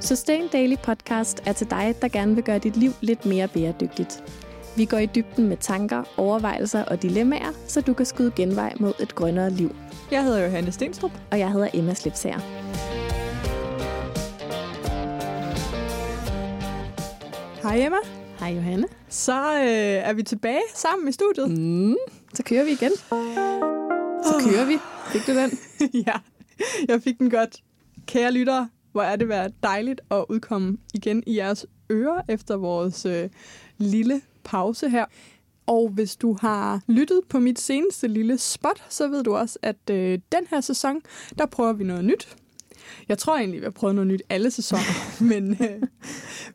Sustain Daily Podcast er til dig, der gerne vil gøre dit liv lidt mere bæredygtigt. Vi går i dybden med tanker, overvejelser og dilemmaer, så du kan skyde genvej mod et grønnere liv. Jeg hedder Johanne Stenstrup. Og jeg hedder Emma Slipsager. Hej Emma. Hej Johanne. Så øh, er vi tilbage sammen i studiet. Mm, så kører vi igen. Så kører vi. Fik du den? ja, jeg fik den godt. Kære lyttere, hvor er det været dejligt at udkomme igen i jeres ører efter vores øh, lille pause her. Og hvis du har lyttet på mit seneste lille spot, så ved du også, at øh, den her sæson, der prøver vi noget nyt. Jeg tror egentlig, vi har prøvet noget nyt alle sæsoner, men øh,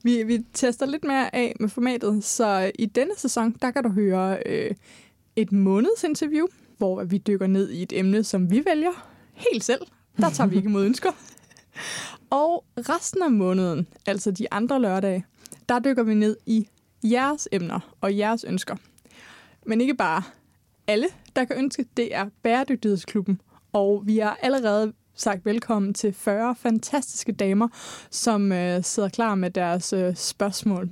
vi, vi tester lidt mere af med formatet. Så i denne sæson, der kan du høre øh, et månedsinterview, hvor vi dykker ned i et emne, som vi vælger helt selv. Der tager vi ikke imod ønsker. Og resten af måneden, altså de andre lørdage, der dykker vi ned i jeres emner og jeres ønsker. Men ikke bare alle, der kan ønske, det er Bæredygtighedsklubben. Og vi har allerede sagt velkommen til 40 fantastiske damer, som øh, sidder klar med deres øh, spørgsmål.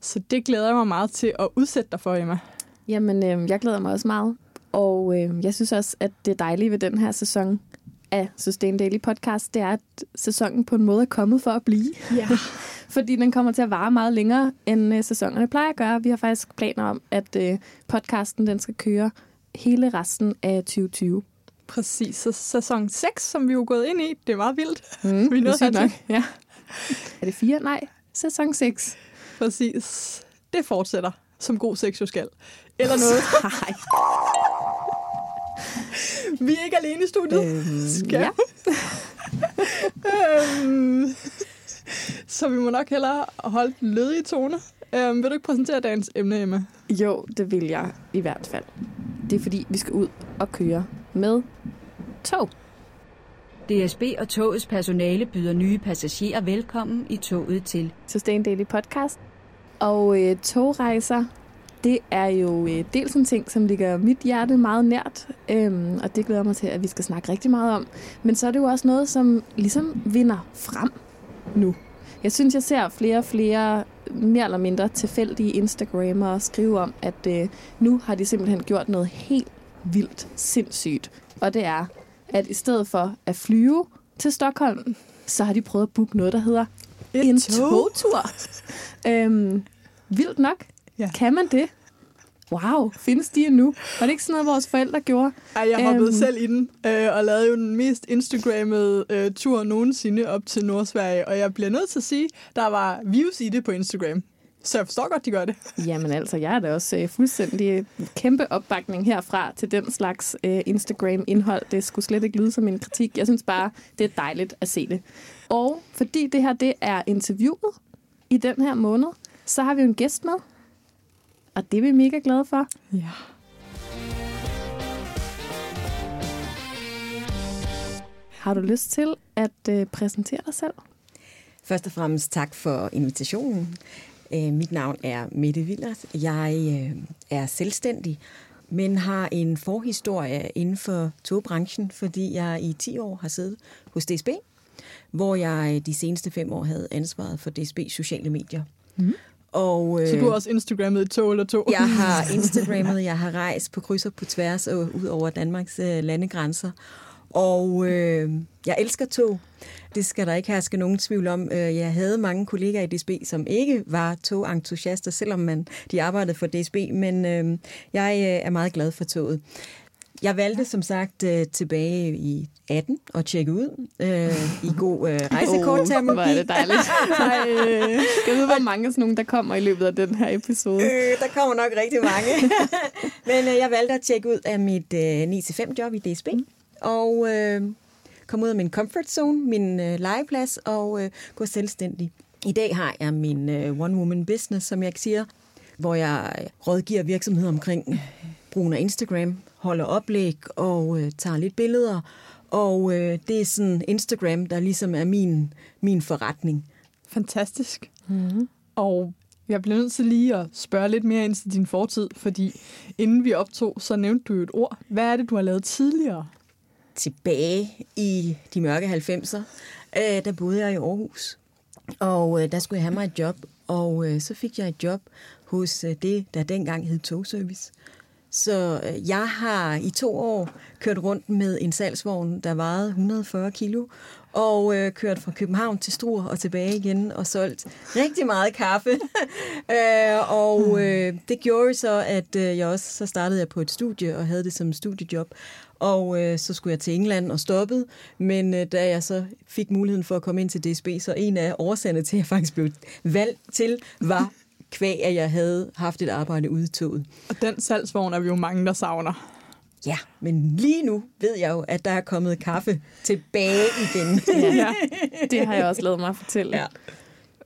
Så det glæder jeg mig meget til at udsætte dig for, Emma. Jamen, øh, jeg glæder mig også meget. Og øh, jeg synes også, at det dejlige ved den her sæson af Sustain Daily Podcast, det er, at sæsonen på en måde er kommet for at blive. Ja. Fordi den kommer til at vare meget længere, end øh, sæsonerne plejer at gøre. Vi har faktisk planer om, at øh, podcasten den skal køre hele resten af 2020. Præcis. Så sæson 6, som vi er jo gået ind i, det er meget vildt. Mm, vi er det er nok. Ja. Er det fire? Nej, sæson 6. Præcis. Det fortsætter, som god sex jo skal. Eller noget. Nej. Vi er ikke alene i studiet. Øhm, Skal ja. øhm, så vi må nok hellere holde den lødige tone. Øhm, vil du ikke præsentere dagens emne, Emma? Jo, det vil jeg i hvert fald. Det er fordi, vi skal ud og køre med tog. DSB og togets personale byder nye passagerer velkommen i toget til. Sustain Daily Podcast. Og øh, togrejser, det er jo øh, dels en ting, som ligger mit hjerte meget nært, øhm, og det glæder mig til, at vi skal snakke rigtig meget om. Men så er det jo også noget, som ligesom vinder frem nu. Jeg synes, jeg ser flere og flere mere eller mindre tilfældige Instagrammer skrive om, at øh, nu har de simpelthen gjort noget helt vildt sindssygt. Og det er, at i stedet for at flyve til Stockholm, så har de prøvet at booke noget, der hedder Et en tog? togtur. øhm, vildt nok. Ja. Kan man det? Wow, findes de endnu? Var det ikke sådan noget, vores forældre gjorde? Ej, jeg hoppede Øhm. selv i den, øh, og lavede jo den mest Instagrammede øh, tur nogensinde op til Nordsverige. Og jeg bliver nødt til at sige, der var views i det på Instagram. Så jeg forstår godt, de gør det. Jamen altså, jeg er da også øh, fuldstændig kæmpe opbakning herfra til den slags øh, Instagram-indhold. Det skulle slet ikke lyde som en kritik. Jeg synes bare, det er dejligt at se det. Og fordi det her det er interviewet i den her måned, så har vi jo en gæst med. Og det er vi mega glade for. Ja. Har du lyst til at øh, præsentere dig selv? Først og fremmest tak for invitationen. Øh, mit navn er Mette Willert. Jeg øh, er selvstændig, men har en forhistorie inden for togbranchen, fordi jeg i 10 år har siddet hos DSB, hvor jeg de seneste fem år havde ansvaret for DSB sociale medier. Mm. Og, øh, Så du har også Instagrammet et tog eller to? jeg har Instagrammet, jeg har rejst på kryds og på tværs og ud over Danmarks øh, landegrænser. Og øh, jeg elsker tog. Det skal der ikke herske nogen tvivl om. Øh, Jeg havde mange kollegaer i DSB, som ikke var togentusiaster, selvom man, de arbejdede for DSB, men øh, jeg øh, er meget glad for toget. Jeg valgte som sagt øh, tilbage i 18 at tjekke ud øh, i god øh, rejsekortterminologi. Hvor er det dejligt. Ej, skal vide, hvor mange sådan nogen, der kommer i løbet af den her episode. Øh, der kommer nok rigtig mange. Men øh, jeg valgte at tjekke ud af mit øh, 9-5 job i DSB. Mm. Og øh, komme ud af min comfort zone, min øh, legeplads og øh, gå selvstændig. I dag har jeg min øh, one-woman business, som jeg siger, hvor jeg øh, rådgiver virksomheder omkring øh, brugen af Instagram, holder oplæg og øh, tager lidt billeder. Og øh, det er sådan Instagram, der ligesom er min, min forretning. Fantastisk. Mm-hmm. Og jeg bliver nødt til lige at spørge lidt mere ind til din fortid, fordi inden vi optog, så nævnte du et ord. Hvad er det, du har lavet tidligere? Tilbage i de mørke 90'er, øh, der boede jeg i Aarhus. Og øh, der skulle jeg have mig et job, og øh, så fik jeg et job hos øh, det, der dengang hed Togservice. Så øh, jeg har i to år kørt rundt med en salgsvogn, der vejede 140 kilo, og øh, kørt fra København til Struer og tilbage igen, og solgt rigtig meget kaffe. øh, og øh, det gjorde så, at øh, jeg også så startede jeg på et studie og havde det som studiejob. Og øh, så skulle jeg til England og stoppede, men øh, da jeg så fik muligheden for at komme ind til DSB, så en af årsagerne til, at jeg faktisk blev valgt til, var kvæg, at jeg havde haft et arbejde ude i toget. Og den salgsvogn er vi jo mange, der savner. Ja, men lige nu ved jeg jo, at der er kommet kaffe tilbage igen. Ja, det har jeg også lavet mig at fortælle. Ja.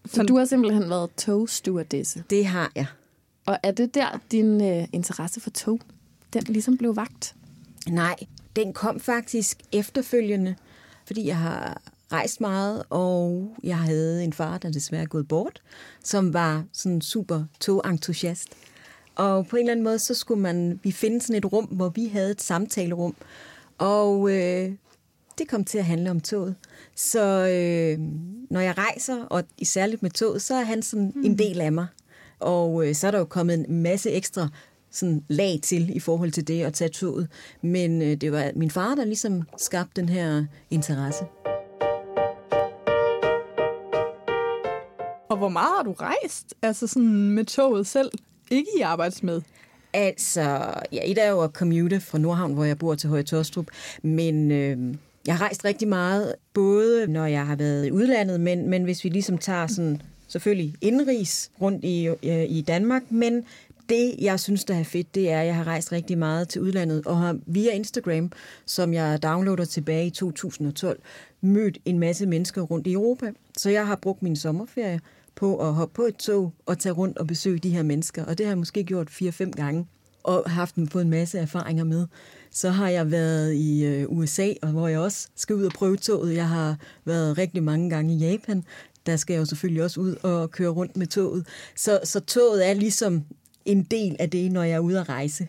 Så du har simpelthen været togstewardesse. Det har jeg. Og er det der, din øh, interesse for tog, den ligesom blev vagt? Nej, den kom faktisk efterfølgende, fordi jeg har rejst meget, og jeg havde en far, der desværre er gået bort, som var sådan super togentusiast. Og på en eller anden måde, så skulle man, vi finde sådan et rum, hvor vi havde et samtalerum. Og øh, det kom til at handle om toget. Så øh, når jeg rejser, og særligt med toget, så er han sådan en del af mig. Og øh, så er der jo kommet en masse ekstra sådan lag til i forhold til det at tage toget. Men øh, det var min far, der ligesom skabte den her interesse. Og hvor meget har du rejst? Altså sådan med toget selv? Ikke i arbejdsmed? Altså, ja, et er jo at commute fra Nordhavn, hvor jeg bor til Høje Tostrup, men øh, jeg har rejst rigtig meget, både når jeg har været i udlandet, men, men hvis vi ligesom tager sådan, selvfølgelig indrigs rundt i, øh, i Danmark, men det, jeg synes, der er fedt, det er, at jeg har rejst rigtig meget til udlandet, og har via Instagram, som jeg downloader tilbage i 2012, mødt en masse mennesker rundt i Europa. Så jeg har brugt min sommerferie på at hoppe på et tog og tage rundt og besøge de her mennesker. Og det har jeg måske gjort 4-5 gange og haft fået en masse erfaringer med. Så har jeg været i øh, USA, og hvor jeg også skal ud og prøve toget. Jeg har været rigtig mange gange i Japan. Der skal jeg jo selvfølgelig også ud og køre rundt med toget. Så, så toget er ligesom en del af det, når jeg er ude at rejse.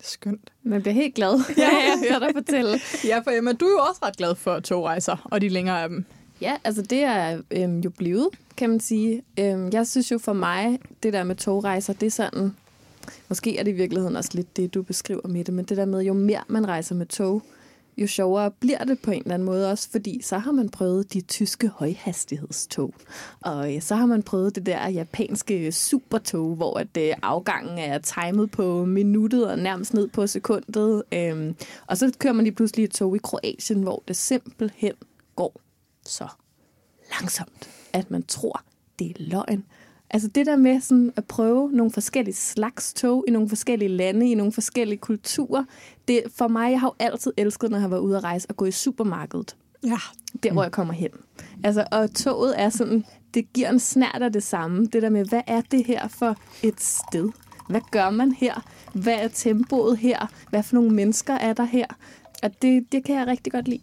Skønt. Man bliver helt glad, ja, jeg hører dig fortælle. Ja, for Emma, du er jo også ret glad for togrejser, og de længere af dem. Ja, altså det er øhm, jo blevet, kan man sige. Øhm, jeg synes jo for mig, det der med togrejser, det er sådan... Måske er det i virkeligheden også lidt det, du beskriver med det, men det der med, jo mere man rejser med tog, jo sjovere bliver det på en eller anden måde også, fordi så har man prøvet de tyske højhastighedstog. Og øh, så har man prøvet det der japanske supertog, hvor at øh, afgangen er timet på minuttet og nærmest ned på sekundet. Øhm, og så kører man lige pludselig et tog i Kroatien, hvor det simpelthen går så langsomt, at man tror, det er løgn. Altså det der med sådan at prøve nogle forskellige slags tog i nogle forskellige lande, i nogle forskellige kulturer, det for mig, jeg har jo altid elsket, når jeg har været ude at rejse, at gå i supermarkedet. Ja. Der, hvor jeg kommer hen. Altså, og toget er sådan, det giver en snært af det samme. Det der med, hvad er det her for et sted? Hvad gør man her? Hvad er tempoet her? Hvad for nogle mennesker er der her? Og det, det kan jeg rigtig godt lide.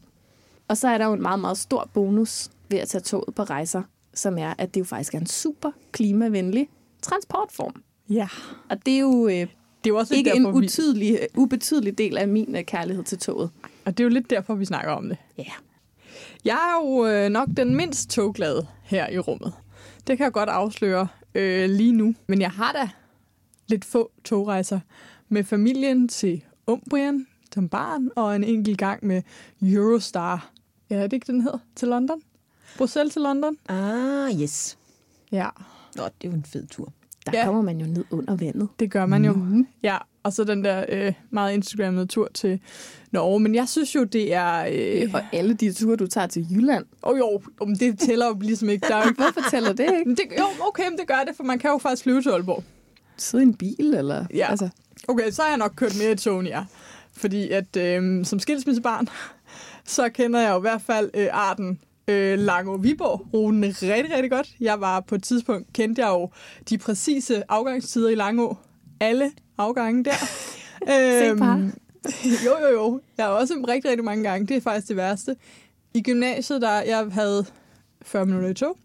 Og så er der jo en meget, meget stor bonus ved at tage toget på rejser, som er, at det jo faktisk er en super klimavenlig transportform. Ja. Og det er jo øh, Det er jo også ikke en vi, utydelig, ubetydelig del af min øh, kærlighed til toget. og det er jo lidt derfor, vi snakker om det. Ja. Jeg er jo øh, nok den mindst togglade her i rummet. Det kan jeg godt afsløre øh, lige nu. Men jeg har da lidt få togrejser med familien til Umbrien som barn, og en enkelt gang med Eurostar. Ja, er det ikke, den hedder? Til London? Bruxelles til London? Ah, yes. Ja, Nå, det er jo en fed tur. Der Ja. ja. kommer man jo ned under vandet. det gør man jo. Mm. Ja, og så den der øh, meget Instagrammede tur til Norge. Men jeg synes jo, det er... Øh, Og alle de ture, du tager til Jylland. oh, jo, men det tæller jo ligesom ikke. Der er jo ikke Hvorfor tæller det ikke? Men det, jo, okay, men det gør det, for man kan jo faktisk flyve til Aalborg. Sidde i en bil, eller? Ja. Altså, Okay, så har jeg nok kørt mere i tog, end jer. Fordi at øh, som skilsmissebarn, så kender jeg jo i hvert fald øh, arten øh, Lango Viborg ruten rigtig, rigtig godt. Jeg var på et tidspunkt, kendte jeg jo de præcise afgangstider i Langå. Alle afgange der. Øhm, jo, jo, jo. Jeg har også rigtig, rigtig mange gange. Det er faktisk det værste. I gymnasiet, der jeg havde 40 minutter i tog.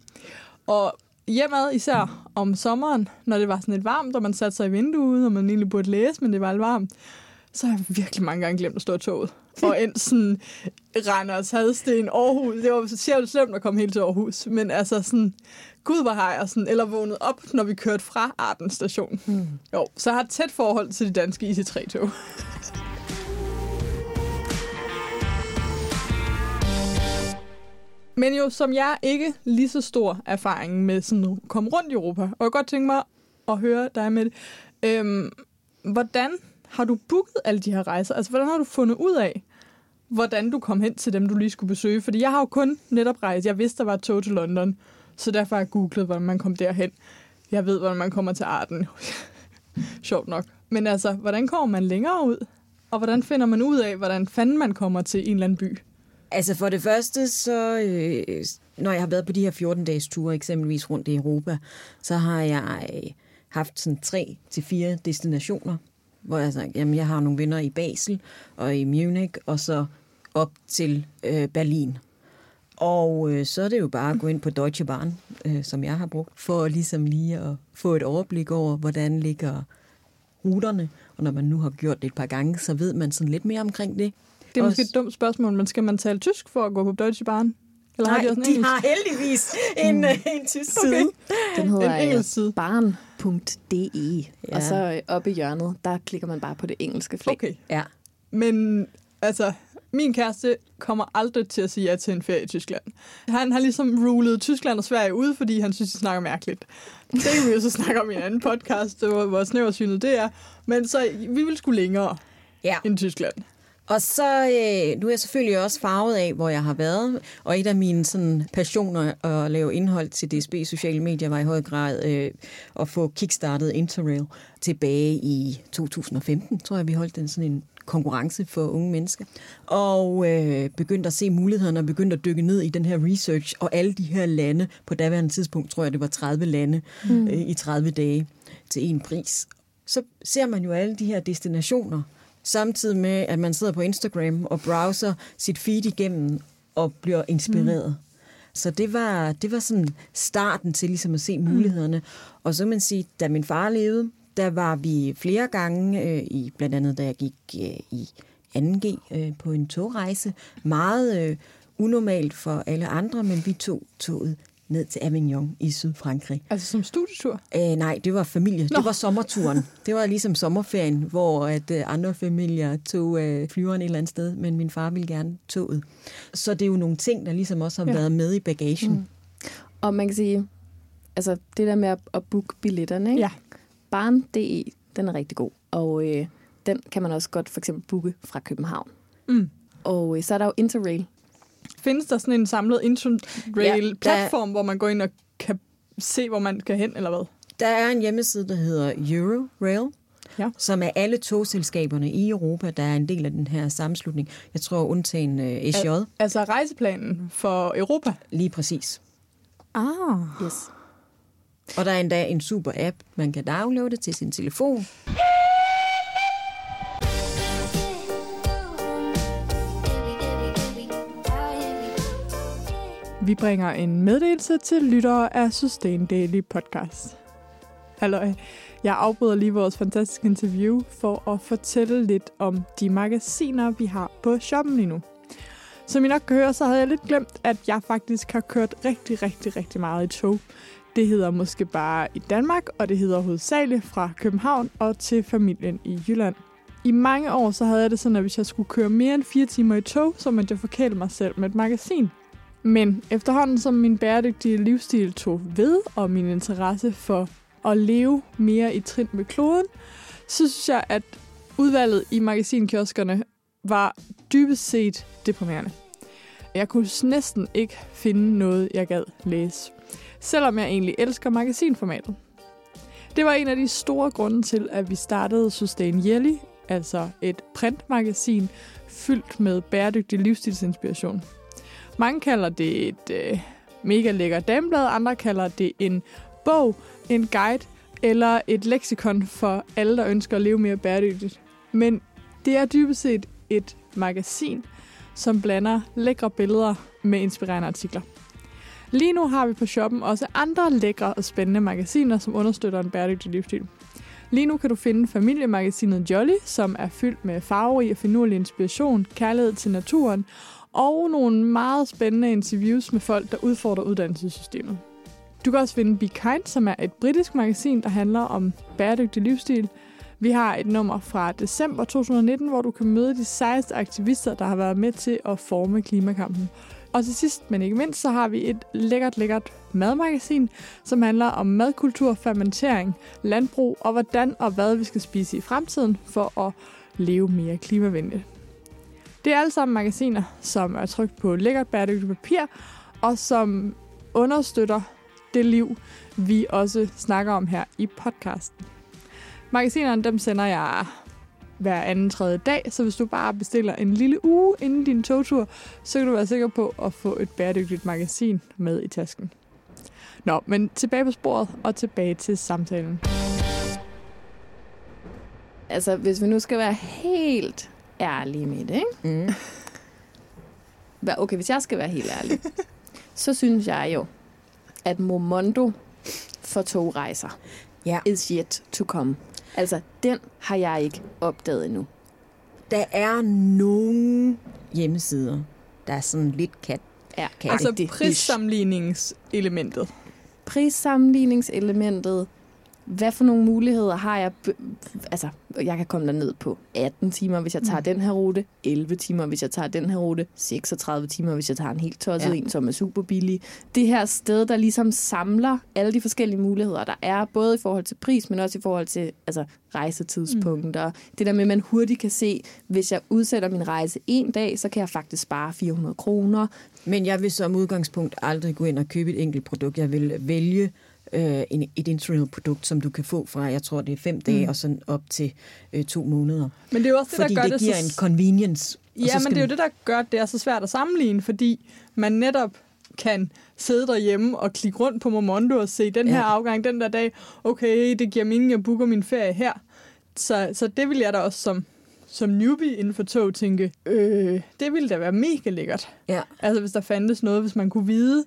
Og hjemad, især om sommeren, når det var sådan lidt varmt, og man satte sig i vinduet, og man egentlig burde læse, men det var lidt varmt, så har jeg virkelig mange gange glemt at stå i toget. Og end sådan Randers, Hadsten, Aarhus. Det var sjovt slemt at komme helt til Aarhus. Men altså sådan, gud hvor har jeg sådan, eller vågnet op, når vi kørte fra Arden station. Mm. Jo, så jeg har et tæt forhold til de danske IC3-tog. Men jo, som jeg ikke lige så stor erfaring med sådan at komme rundt i Europa. Og jeg godt tænke mig at høre dig med det. Øhm, hvordan har du booket alle de her rejser? Altså, hvordan har du fundet ud af, hvordan du kom hen til dem, du lige skulle besøge? Fordi jeg har jo kun netop rejst. Jeg vidste, der var et tog til London, så derfor har jeg googlet, hvordan man kom derhen. Jeg ved, hvordan man kommer til Arden. Sjovt nok. Men altså, hvordan kommer man længere ud? Og hvordan finder man ud af, hvordan fanden man kommer til en eller anden by? Altså for det første, så øh, når jeg har været på de her 14-dages ture, eksempelvis rundt i Europa, så har jeg øh, haft sådan tre til fire destinationer, hvor jeg sagt, jamen jeg har nogle venner i Basel og i Munich, og så op til øh, Berlin. Og øh, så er det jo bare at gå ind på Deutsche Bahn, øh, som jeg har brugt, for ligesom lige at få et overblik over, hvordan ligger ruterne. Og når man nu har gjort det et par gange, så ved man sådan lidt mere omkring det. Det er Også- måske et dumt spørgsmål, men skal man tale tysk for at gå på Deutsche Bahn? Eller Nej, har de også en de engelsk? har heldigvis en, øh, en tysk side. Den hedder En engelsk side. barn.de. Ja. Ja. Og så oppe i hjørnet, der klikker man bare på det engelske flag. Okay. Ja. Men altså, min kæreste kommer aldrig til at sige ja til en ferie i Tyskland. Han har ligesom rulet Tyskland og Sverige ud, fordi han synes, de snakker mærkeligt. Det kan vi jo så snakke om i en anden podcast, hvor, hvor snæversynet det er. Men så vi vil skulle længere ja. end Tyskland. Og så øh, nu er jeg selvfølgelig også farvet af, hvor jeg har været. Og et af mine sådan, passioner at lave indhold til DSB sociale medier var i høj grad øh, at få kickstartet Interrail tilbage i 2015, tror jeg, vi holdt den sådan en konkurrence for unge mennesker. Og øh, begyndte at se mulighederne og begyndte at dykke ned i den her research og alle de her lande. På daværende tidspunkt tror jeg, det var 30 lande mm. øh, i 30 dage til en pris. Så ser man jo alle de her destinationer, samtidig med, at man sidder på Instagram og browser sit feed igennem og bliver inspireret. Mm. Så det var, det var sådan starten til ligesom at se mulighederne. Mm. Og så man sige, da min far levede, der var vi flere gange, øh, i, blandt andet da jeg gik øh, i 2G øh, på en togrejse. Meget øh, unormalt for alle andre, men vi tog toget ned til Avignon i Sydfrankrig. Altså som studietur. Øh, nej, det var familie. Nå. Det var sommerturen. Det var ligesom sommerferien, hvor at øh, andre familier tog øh, flyveren et eller andet sted, men min far ville gerne toget. Så det er jo nogle ting, der ligesom også har ja. været med i bagagen. Mm. Og man kan sige, altså det der med at, at booke billetterne, ikke? Ja. Barn.de, den er rigtig god. Og øh, den kan man også godt for eksempel booke fra København. Mm. Og øh, så er der jo Interrail. Findes der sådan en samlet Ja, Interrail-platform, hvor man går ind og kan se, hvor man skal hen, eller hvad? Der er en hjemmeside, der hedder Eurorail, Ja. som er alle togselskaberne i Europa, der er en del af den her sammenslutning. Jeg tror undtagen øh, SJ, Altså rejseplanen for Europa. lige præcis. Ah. Yes. Og der er endda en super app, man kan downloade til sin telefon. Vi bringer en meddelelse til lyttere af Sustain Daily Podcast. Hallo, jeg afbryder lige vores fantastiske interview for at fortælle lidt om de magasiner, vi har på shoppen lige nu. Som I nok kan høre, så havde jeg lidt glemt, at jeg faktisk har kørt rigtig, rigtig, rigtig meget i tog. Det hedder måske bare i Danmark, og det hedder hovedsageligt fra København og til familien i Jylland. I mange år så havde jeg det sådan, at hvis jeg skulle køre mere end fire timer i tog, så måtte jeg forkæle mig selv med et magasin. Men efterhånden som min bæredygtige livsstil tog ved, og min interesse for at leve mere i trin med kloden, så synes jeg, at udvalget i magasinkioskerne var dybest set deprimerende. Jeg kunne næsten ikke finde noget, jeg gad læse. Selvom jeg egentlig elsker magasinformatet. Det var en af de store grunde til, at vi startede Sustain Jelly, altså et printmagasin fyldt med bæredygtig livsstilsinspiration. Mange kalder det et øh, mega lækker dameblad, andre kalder det en bog, en guide eller et leksikon for alle, der ønsker at leve mere bæredygtigt. Men det er dybest set et magasin, som blander lækre billeder med inspirerende artikler. Lige nu har vi på shoppen også andre lækre og spændende magasiner, som understøtter en bæredygtig livsstil. Lige nu kan du finde familiemagasinet Jolly, som er fyldt med farverig og finurlig inspiration, kærlighed til naturen og nogle meget spændende interviews med folk, der udfordrer uddannelsessystemet. Du kan også finde Be Kind, som er et britisk magasin, der handler om bæredygtig livsstil. Vi har et nummer fra december 2019, hvor du kan møde de sejeste aktivister, der har været med til at forme klimakampen. Og til sidst, men ikke mindst, så har vi et lækkert, lækkert madmagasin, som handler om madkultur, fermentering, landbrug og hvordan og hvad vi skal spise i fremtiden for at leve mere klimavenligt. Det er alle sammen magasiner, som er trykt på lækkert bæredygtigt papir, og som understøtter det liv, vi også snakker om her i podcasten. Magasinerne dem sender jeg hver anden tredje dag, så hvis du bare bestiller en lille uge inden din togtur, så kan du være sikker på at få et bæredygtigt magasin med i tasken. Nå, men tilbage på sporet og tilbage til samtalen. Altså, hvis vi nu skal være helt ærlige med det, ikke? Mm. Okay, hvis jeg skal være helt ærlig, så synes jeg jo, at Momondo for togrejser Ja, is yet to come. Altså, den har jeg ikke opdaget endnu. der er nogle hjemmesider, der er sådan lidt kat. Ja, Kan Altså rigtig. prissammenligningselementet. Hvad for nogle muligheder har jeg? Altså, jeg kan komme derned på 18 timer, hvis jeg tager Mm. den her rute, 11 timer, hvis jeg tager den her rute, 36 timer, hvis jeg tager en helt tosset Ja. en, som er super billig. Det her sted, der ligesom samler alle de forskellige muligheder, der er, både i forhold til pris, men også i forhold til altså, rejsetidspunkter. Mm. Det der med, at man hurtigt kan se, hvis jeg udsætter min rejse en dag, så kan jeg faktisk spare 400 kroner. Men jeg vil som udgangspunkt aldrig gå ind og købe et enkelt produkt. Jeg vil vælge øh, en, et interrail-produkt, som du kan få fra, jeg tror det er fem dage, Mm. og sådan op til øh, to måneder. Men det er jo også det, Fordi der gør det det, giver så... en convenience. Ja, men det er jo det, der gør, det er så svært at sammenligne, fordi man netop kan sidde derhjemme og klikke rundt på Momondo og se den her Ja. afgang den der dag. Okay, det giver mening, at jeg booker min ferie her. Så, så det vil jeg da også som, som newbie inden for tog tænke, øh, det ville da være mega lækkert. Ja. Altså hvis der fandtes noget, hvis man kunne vide.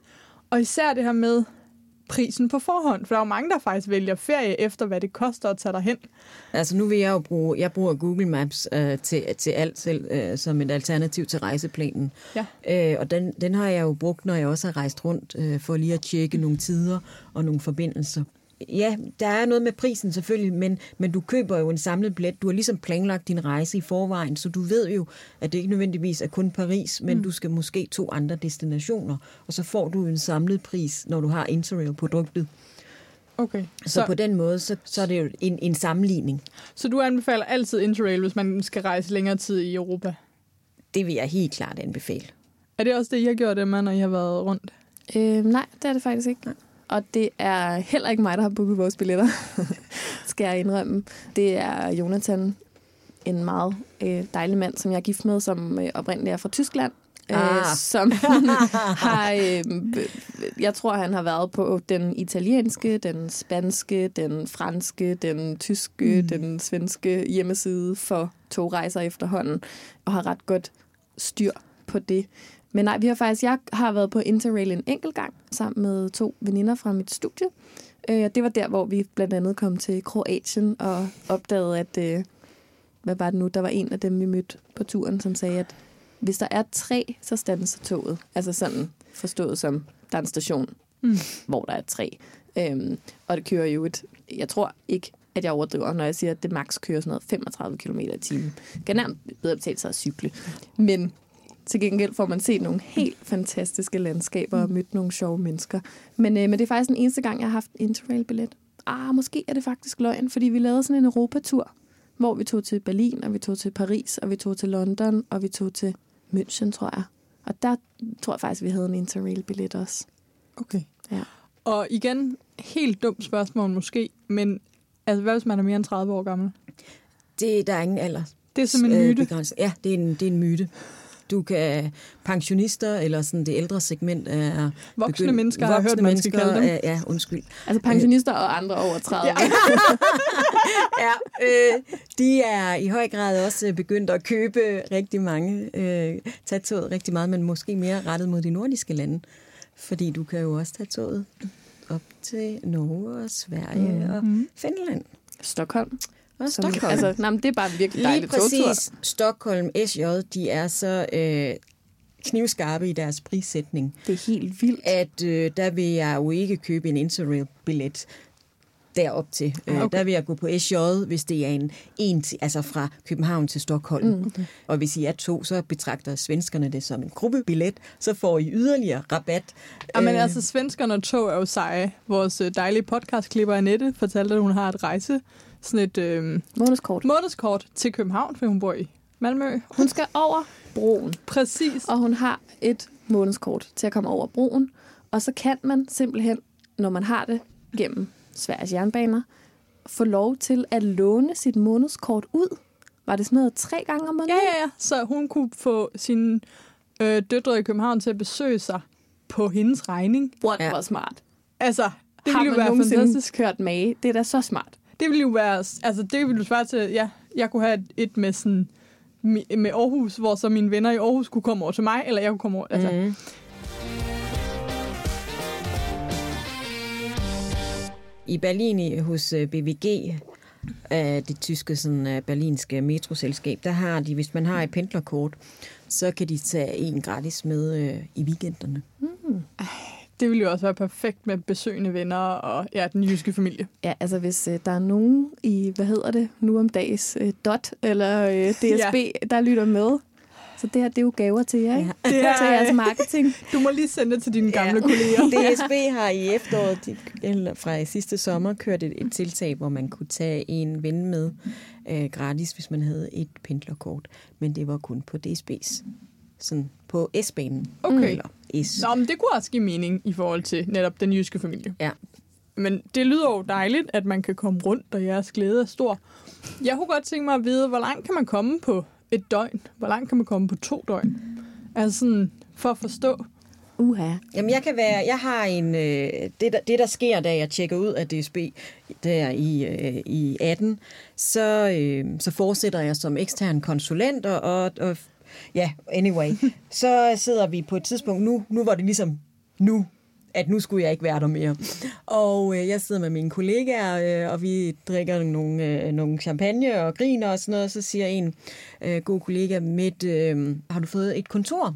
Og især det her med prisen på forhånd. For der er jo mange, der faktisk vælger ferie efter, hvad det koster at tage derhen. Altså nu vil jeg jo bruge, jeg bruger Google Maps øh, til, til alt selv, øh, som et alternativ til rejseplanen. Ja. Øh, og den, den har jeg jo brugt, når jeg også har rejst rundt, øh, for lige at tjekke nogle tider og nogle forbindelser. Ja, der er noget med prisen selvfølgelig, men, men du køber jo en samlet billet. Du har ligesom planlagt din rejse i forvejen, så du ved jo, at det ikke nødvendigvis er kun Paris, men mm. du skal måske to andre destinationer, og så får du en samlet pris, når du har Interrail-produktet. Okay. Så, så på den måde, så, så er det jo en, en sammenligning. så du anbefaler altid Interrail, hvis man skal rejse længere tid i Europa? Det vil jeg helt klart anbefale. Er det også det, I har gjort, Emma, når I har været rundt? Øh, nej, det er det faktisk ikke. Og det er heller ikke mig, der har booket vores billetter, skal jeg indrømme. Det er Jonathan, en meget øh, dejlig mand, som jeg er gift med, som øh, oprindeligt er fra Tyskland. Ah. Øh, som har, øh, jeg tror, han har været på den italienske, den spanske, den franske, den tyske, mm. den svenske hjemmeside for togrejser efterhånden, og har ret godt styr på det. Men nej, vi har faktisk, jeg har været på Interrail en enkelt gang, sammen med to veninder fra mit studie. Øh, det var der, hvor vi blandt andet kom til Kroatien og opdagede, at, øh, hvad var det nu, der var en af dem, vi mødte på turen, som sagde, at hvis der er tre, så standser toget. Altså sådan forstået som, der er en station, Mm. hvor der er tre. Øhm, og det kører jo et, jeg tror ikke, at jeg overdriver, når jeg siger, at det max kører sådan noget 35 km i timen. Kan nærmest bedre betale sig at cykle. Men til gengæld får man set nogle helt fantastiske landskaber og mødt nogle sjove mennesker. Men, øh, men det er faktisk den eneste gang, jeg har haft en Interrail-billet. Ah, måske er det faktisk løgn, fordi vi lavede sådan en Europatur, hvor vi tog til Berlin, og vi tog til Paris, og vi tog til London, og vi tog til München, tror jeg. Og der tror jeg faktisk, vi havde en Interrail-billet også. Okay. Ja. Og igen, helt dumt spørgsmål måske, men altså, hvad hvis man er mere end 30 år gammel? Det, der er ingen alder. Det er simpelthen en myte. begrænsning. Ja, det er en, det er en myte. Du kan pensionister, eller sådan det ældre segment er... Voksne begyndt- mennesker har voksne hørt, man skal mennesker kalde dem. Er, ja, undskyld. Altså pensionister og andre over 30. Ja. ja, øh, de er i høj grad også begyndt at købe rigtig mange, øh, tage toget rigtig meget, men måske mere rettet mod de nordiske lande. Fordi du kan jo også tage toget op til Norge og Sverige mm. og Mhm. Finland. Stockholm. Og Som, Stockholm. Altså, nej, men det er bare virkelig Lige dejlig togtur. præcis. Stockholm SJ, de er så øh, knivskarpe i deres prissætning, Det er helt vildt. at øh, der vil jeg jo ikke købe en Interrail-billet derop til. Okay. Okay. Der vil jeg gå på SJ, hvis det er en, en altså fra København til Stockholm. Mm. Og hvis I er to, så betragter svenskerne det som en gruppebillet, så får I yderligere rabat. Jamen Øh, altså, svenskerne og tog er jo seje. Vores øh, dejlige podcastklipper Annette fortalte, at hun har et rejse, sådan et øh, Månedskort. månedskort til København, for hun bor i Malmø. Hun skal over broen, Præcis. og hun har et månedskort til at komme over broen. Og så kan man simpelthen, når man har det gennem Sveriges jernbaner, få lov til at låne sit månedskort ud. Var det sådan noget tre gange om Ja, måneden? ja, ja. Så hun kunne få sine øh, døtre i København til at besøge sig på hendes regning. What, Ja. hvor smart. Altså, det har ville jo man være nogensinde fantastisk. hørt mage? Det er da så smart. Det ville jo være, altså det ville jo svare til, ja, jeg kunne have et, et med sådan, med Aarhus, hvor så mine venner i Aarhus kunne komme over til mig, eller jeg kunne komme over, altså, mm. Mm. I Berlin i- hos øh, BVG, øh, det tyske sådan, øh, berlinske metroselskab, der har de, hvis man har et pendlerkort, så kan de tage en gratis med øh, i weekenderne. Det ville jo også være perfekt med besøgende venner og ja, den jyske familie. Ja, altså hvis øh, der er nogen i, hvad hedder det, nu om dags, øh, DOT eller øh, DSB, ja. der lytter med. Så det her, det er jo gaver til jer, ikke? Det Til jeres marketing. du må lige sende det til dine gamle Ja. kolleger. DSB har i efteråret, de, eller fra i sidste sommer, kørt et, et tiltag, hvor man kunne tage en ven med øh, gratis, hvis man havde et pendlerkort. Men det var kun på DSB's. Sådan på S-banen. Okay. Eller S. Nå, men det kunne også give mening i forhold til netop den jyske familie. Ja. Men det lyder jo dejligt, at man kan komme rundt, og jeres glæde er stor. Jeg kunne godt tænke mig at vide, hvor langt kan man komme på et døgn? Hvor langt kan man komme på to døgn? Altså sådan, for at forstå. Uha. Jamen, jeg kan være, jeg har en, øh, det, der, det der sker, da jeg tjekker ud af DSB der i, øh, i 18, så, øh, så fortsætter jeg som ekstern konsulent, og, og, og ja, anyway, så sidder vi på et tidspunkt, nu, nu var det ligesom nu, at nu skulle jeg ikke være der mere. Og øh, jeg sidder med mine kollegaer, øh, og vi drikker nogle, øh, nogle champagne og griner og sådan noget, og så siger en øh, god kollega, Midt, øh, har du fået et kontor?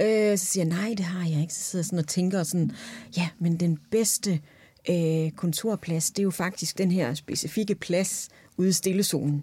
Øh, så siger jeg, nej, det har jeg ikke. Så sidder jeg sådan og tænker sådan, ja, men den bedste øh, kontorplads, det er jo faktisk den her specifikke plads ude i stillezonen.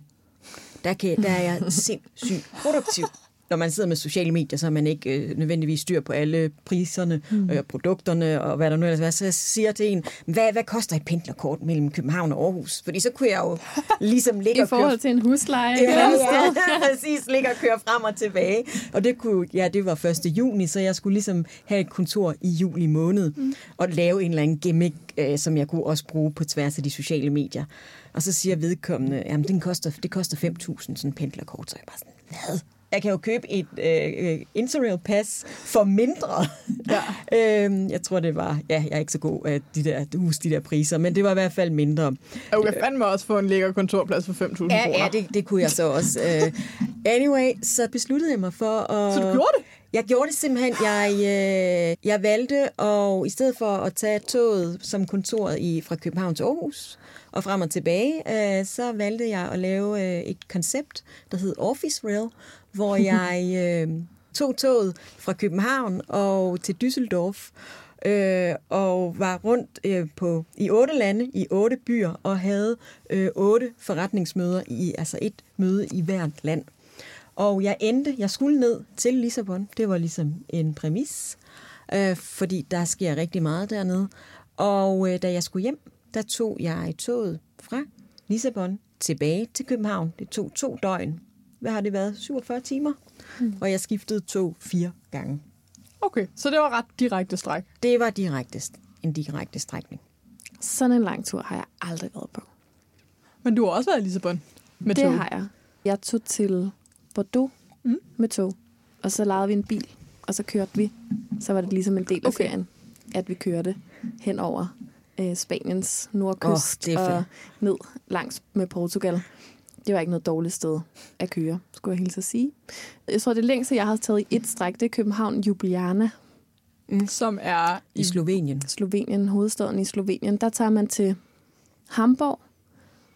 Der, kan, der er jeg sindssygt produktiv. Når man sidder med sociale medier, så har man ikke øh, nødvendigvis styr på alle priserne, mm. øh, produkterne og hvad der nu ellers er. Så jeg siger til en, hvad, hvad koster et pendlerkort mellem København og Aarhus? Fordi så kunne jeg jo ligesom ligge I og køre forhold til en husleje. Ja, ja, sted. præcis. Ligge og køre frem og tilbage. Og det, kunne, ja, det var 1. juni, så jeg skulle ligesom have et kontor i juli måned mm. og lave en eller anden gimmick, øh, som jeg kunne også bruge på tværs af de sociale medier. Og så siger vedkommende, jamen den koster, det koster 5.000 sådan en pendlerkort. Så jeg bare sådan, hvad? Jeg kan jo købe et øh, Interrail Pass for mindre. Ja. øhm, jeg tror, det var... Ja, jeg er ikke så god af de der, huske de der priser, men det var i hvert fald mindre. Jeg kan fandme også få en lækker kontorplads for 5.000 kroner. Ja, ja det, det kunne jeg så også. Uh, anyway, så besluttede jeg mig for at... Så du gjorde det? Jeg gjorde det simpelthen. Jeg, øh, jeg valgte, og i stedet for at tage toget som kontoret i, fra København til Aarhus og frem og tilbage, øh, så valgte jeg at lave øh, et koncept, der hed Office Rail, hvor jeg øh, tog toget fra København og til Düsseldorf, øh, og var rundt øh, på i otte lande, i otte byer, og havde øh, otte forretningsmøder, i altså et møde i hvert land. Og jeg endte, jeg skulle ned til Lissabon. Det var ligesom en præmis, øh, fordi der sker rigtig meget dernede. Og øh, da jeg skulle hjem, der tog jeg toget fra Lissabon tilbage til København. Det tog to døgn. Hvad har det været? 47 timer? Mm. Og jeg skiftede tog fire gange. Okay, så det var ret direkte stræk. Det var direkte, en direkte strækning. Sådan en lang tur har jeg aldrig været på. Men du har også været i Lissabon med det tog. har jeg. Jeg tog til Bordeaux Mm. med tog, og så lejede vi en bil, og så kørte vi. Så var det ligesom en del af Okay. ferien, at vi kørte hen over øh, Spaniens nordkyst det fedt. og ned langs med Portugal. Det var ikke noget dårligt sted at køre, skulle jeg hilse at sige. Jeg tror, det længste, jeg har taget i et stræk, det er København-Ljubljana, Som er I i Slovenien. Slovenien, hovedstaden i Slovenien. Der tager man til Hamburg,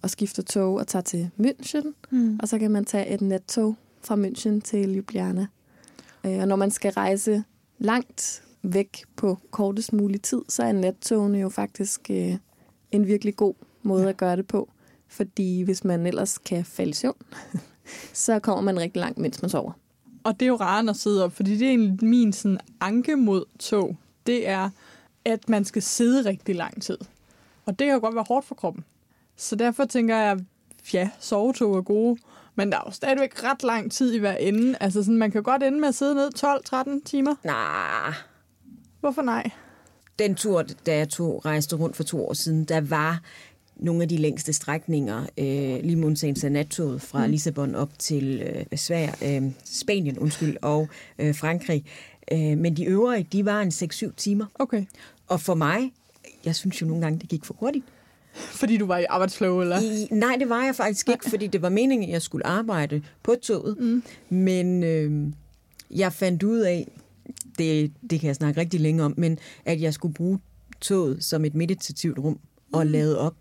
og skifter tog og tager til München. Mm. Og så kan man tage et nattog fra München til Ljubljana. Øh, og når man skal rejse langt væk på kortest mulig tid, så er nattogene jo faktisk øh, en virkelig god måde ja. at gøre det på. Fordi hvis man ellers kan falde i søvn, så kommer man rigtig langt, mens man sover. Og det er jo rart at sidde op, fordi det er egentlig min sådan, anke mod tog. Det er, at man skal sidde rigtig lang tid. Og det kan jo godt være hårdt for kroppen. Så derfor tænker jeg, ja, sovetog er gode, men der er jo stadigvæk ret lang tid i hver ende. Altså sådan, man kan godt ende med at sidde ned 12-13 timer. Nej, Hvorfor nej? den tur, da jeg tog, rejste rundt for to år siden, der var nogle af de længste strækninger, øh, lige af nattoget fra mm. Lissabon op til øh, Sverige, øh, Spanien undskyld, og øh, Frankrig. Øh, men de øvrige, de var en 6-7 timer. Okay. Og for mig, jeg synes jo nogle gange, det gik for hurtigt. Fordi du var i arbejdsflow, eller? I, nej, det var jeg faktisk ikke, fordi det var meningen, at jeg skulle arbejde på toget. Mm. Men øh, jeg fandt ud af, det, det kan jeg snakke rigtig længe om, men at jeg skulle bruge toget som et meditativt rum og lade op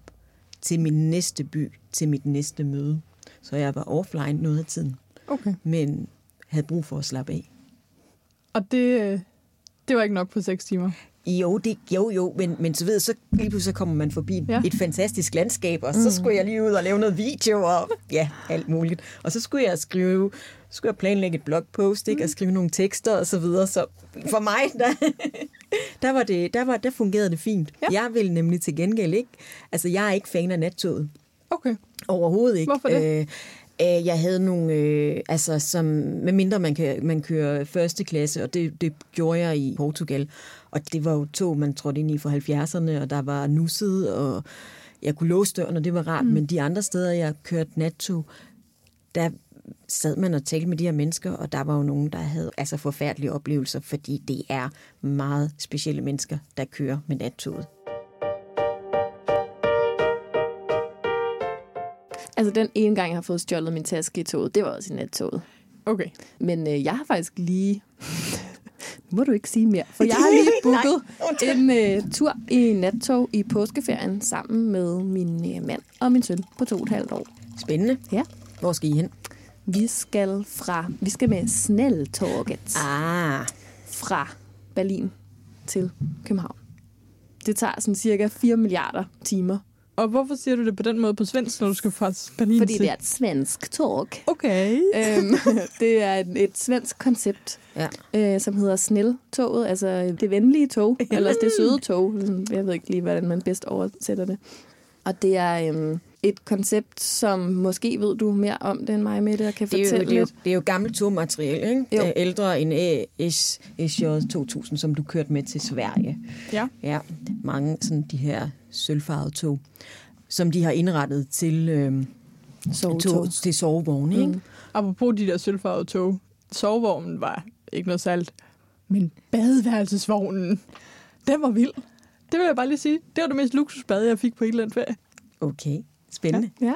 til min næste by, til mit næste møde. Så jeg var offline noget af tiden, Okay. men havde brug for at slappe af. Og det, øh, det var ikke nok på 6 timer. Jo, det, jo, jo, men, men så ved så lige pludselig så kommer man forbi Ja. et fantastisk landskab, og så skulle jeg lige ud og lave noget video, og ja, alt muligt. Og så skulle jeg skrive, skulle jeg planlægge et blogpost, ikke, og skrive nogle tekster og så videre. Så for mig, der, der, var det, der, var, der fungerede det fint. Ja. Jeg vil nemlig til gengæld ikke, altså jeg er ikke fan af nattoget. Okay. Overhovedet ikke. Hvorfor det? Øh, øh, jeg havde nogle, øh, altså som, medmindre man, kan, man kører første klasse, og det, det gjorde jeg i Portugal, og det var jo tog, man trådte ind i for 70'erne, og der var nusset, og jeg kunne låse døren, og det var rart, mm. men de andre steder, jeg kørte nattog, der sad man og talte med de her mennesker, og der var jo nogen, der havde altså forfærdelige oplevelser, fordi det er meget specielle mennesker, der kører med nattoget. Altså den ene gang, jeg har fået stjålet min taske i toget, det var også i nattoget. Okay. Men øh, jeg har faktisk lige... nu må du ikke sige mere, for jeg har lige booket en øh, tur i nattog i påskeferien sammen med min øh, mand og min søn på to og et halvt år. Spændende. Ja. Hvor skal I hen? Vi skal fra, vi skal med snælltoget Ah, fra Berlin til København. Det tager sådan cirka 4 milliarder timer, Og hvorfor siger du det på den måde på svensk, når du skal fra Berlin fordi til... det er et svensk tog. Okay. øhm, det er et, et svensk koncept, ja. øh, som hedder Snelltoget, altså det venlige tog, eller det søde tog. Ligesom, Jeg ved ikke lige, hvordan man bedst oversætter det. Og det er øhm, et koncept, som måske ved du mere om det end mig, Mette, og kan Det er, jo, fortælle det, er jo, lidt. det er jo gammelt togmateriel, ikke? Jo. Det er ældre end SJ 2000, som du kørte med til Sverige. Ja. Ja, mange sådan de her sølvfarvede tog, som de har indrettet til, øhm, Sovetog. tog, til sovevogne, ikke? Mm. Apropos de der sølvfarvede tog. Sovevognen var ikke noget salt. Men badeværelsesvognen, den var vild. Det vil jeg bare lige sige. Det var det mest luksusbad, jeg fik på et eller andet ferie. Okay, spændende. Ja.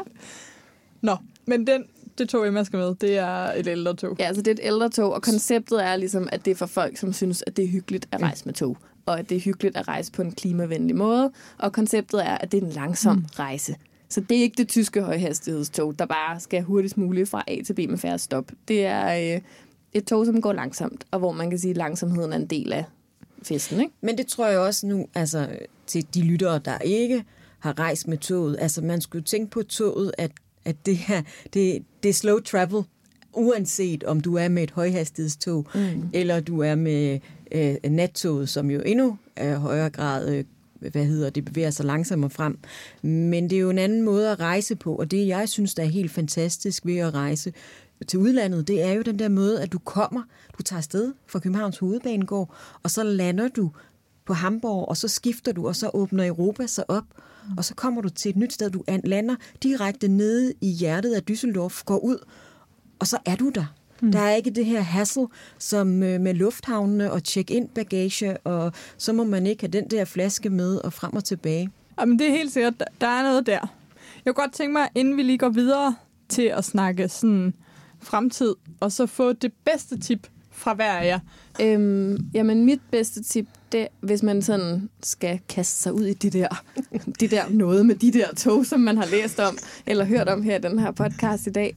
Nå, men den, det tog, jeg skal med, det er et ældre tog. Ja, altså det er et ældre tog, og konceptet er ligesom, at det er for folk, som synes, at det er hyggeligt at rejse med tog. Og at det er hyggeligt at rejse på en klimavenlig måde. Og konceptet er, at det er en langsom mm. rejse. Så det er ikke det tyske højhastighedstog, der bare skal hurtigst muligt fra A til B med færre stop. Det er øh, et tog, som går langsomt, og hvor man kan sige, at langsomheden er en del af festen, ikke? Men det tror jeg også nu, altså til de lyttere, der ikke har rejst med toget. Altså man skulle tænke på toget, at, at det, her, det, det er slow travel, uanset om du er med et højhastighedstog, mm. eller du er med øh, nattoget, som jo endnu er højere grad øh, hvad hedder det, bevæger sig langsommere frem. Men det er jo en anden måde at rejse på, og det jeg synes, der er helt fantastisk ved at rejse til udlandet, det er jo den der måde, at du kommer, du tager afsted fra Københavns Hovedbanegård, og så lander du på Hamburg, og så skifter du, og så åbner Europa sig op, og så kommer du til et nyt sted, du an- lander direkte nede i hjertet af Düsseldorf, går ud, og så er du der. Mm. Der er ikke det her hassle som øh, med lufthavnene og check-in bagage, og så må man ikke have den der flaske med og frem og tilbage. Jamen, det er helt sikkert, der er noget der. Jeg kunne godt tænke mig, inden vi lige går videre til at snakke sådan fremtid, og så få det bedste tip fra hver af jer. Øhm, jamen, mit bedste tip, det, hvis man sådan skal kaste sig ud i det der, det der noget med de der tog, som man har læst om, eller hørt om her i den her podcast i dag,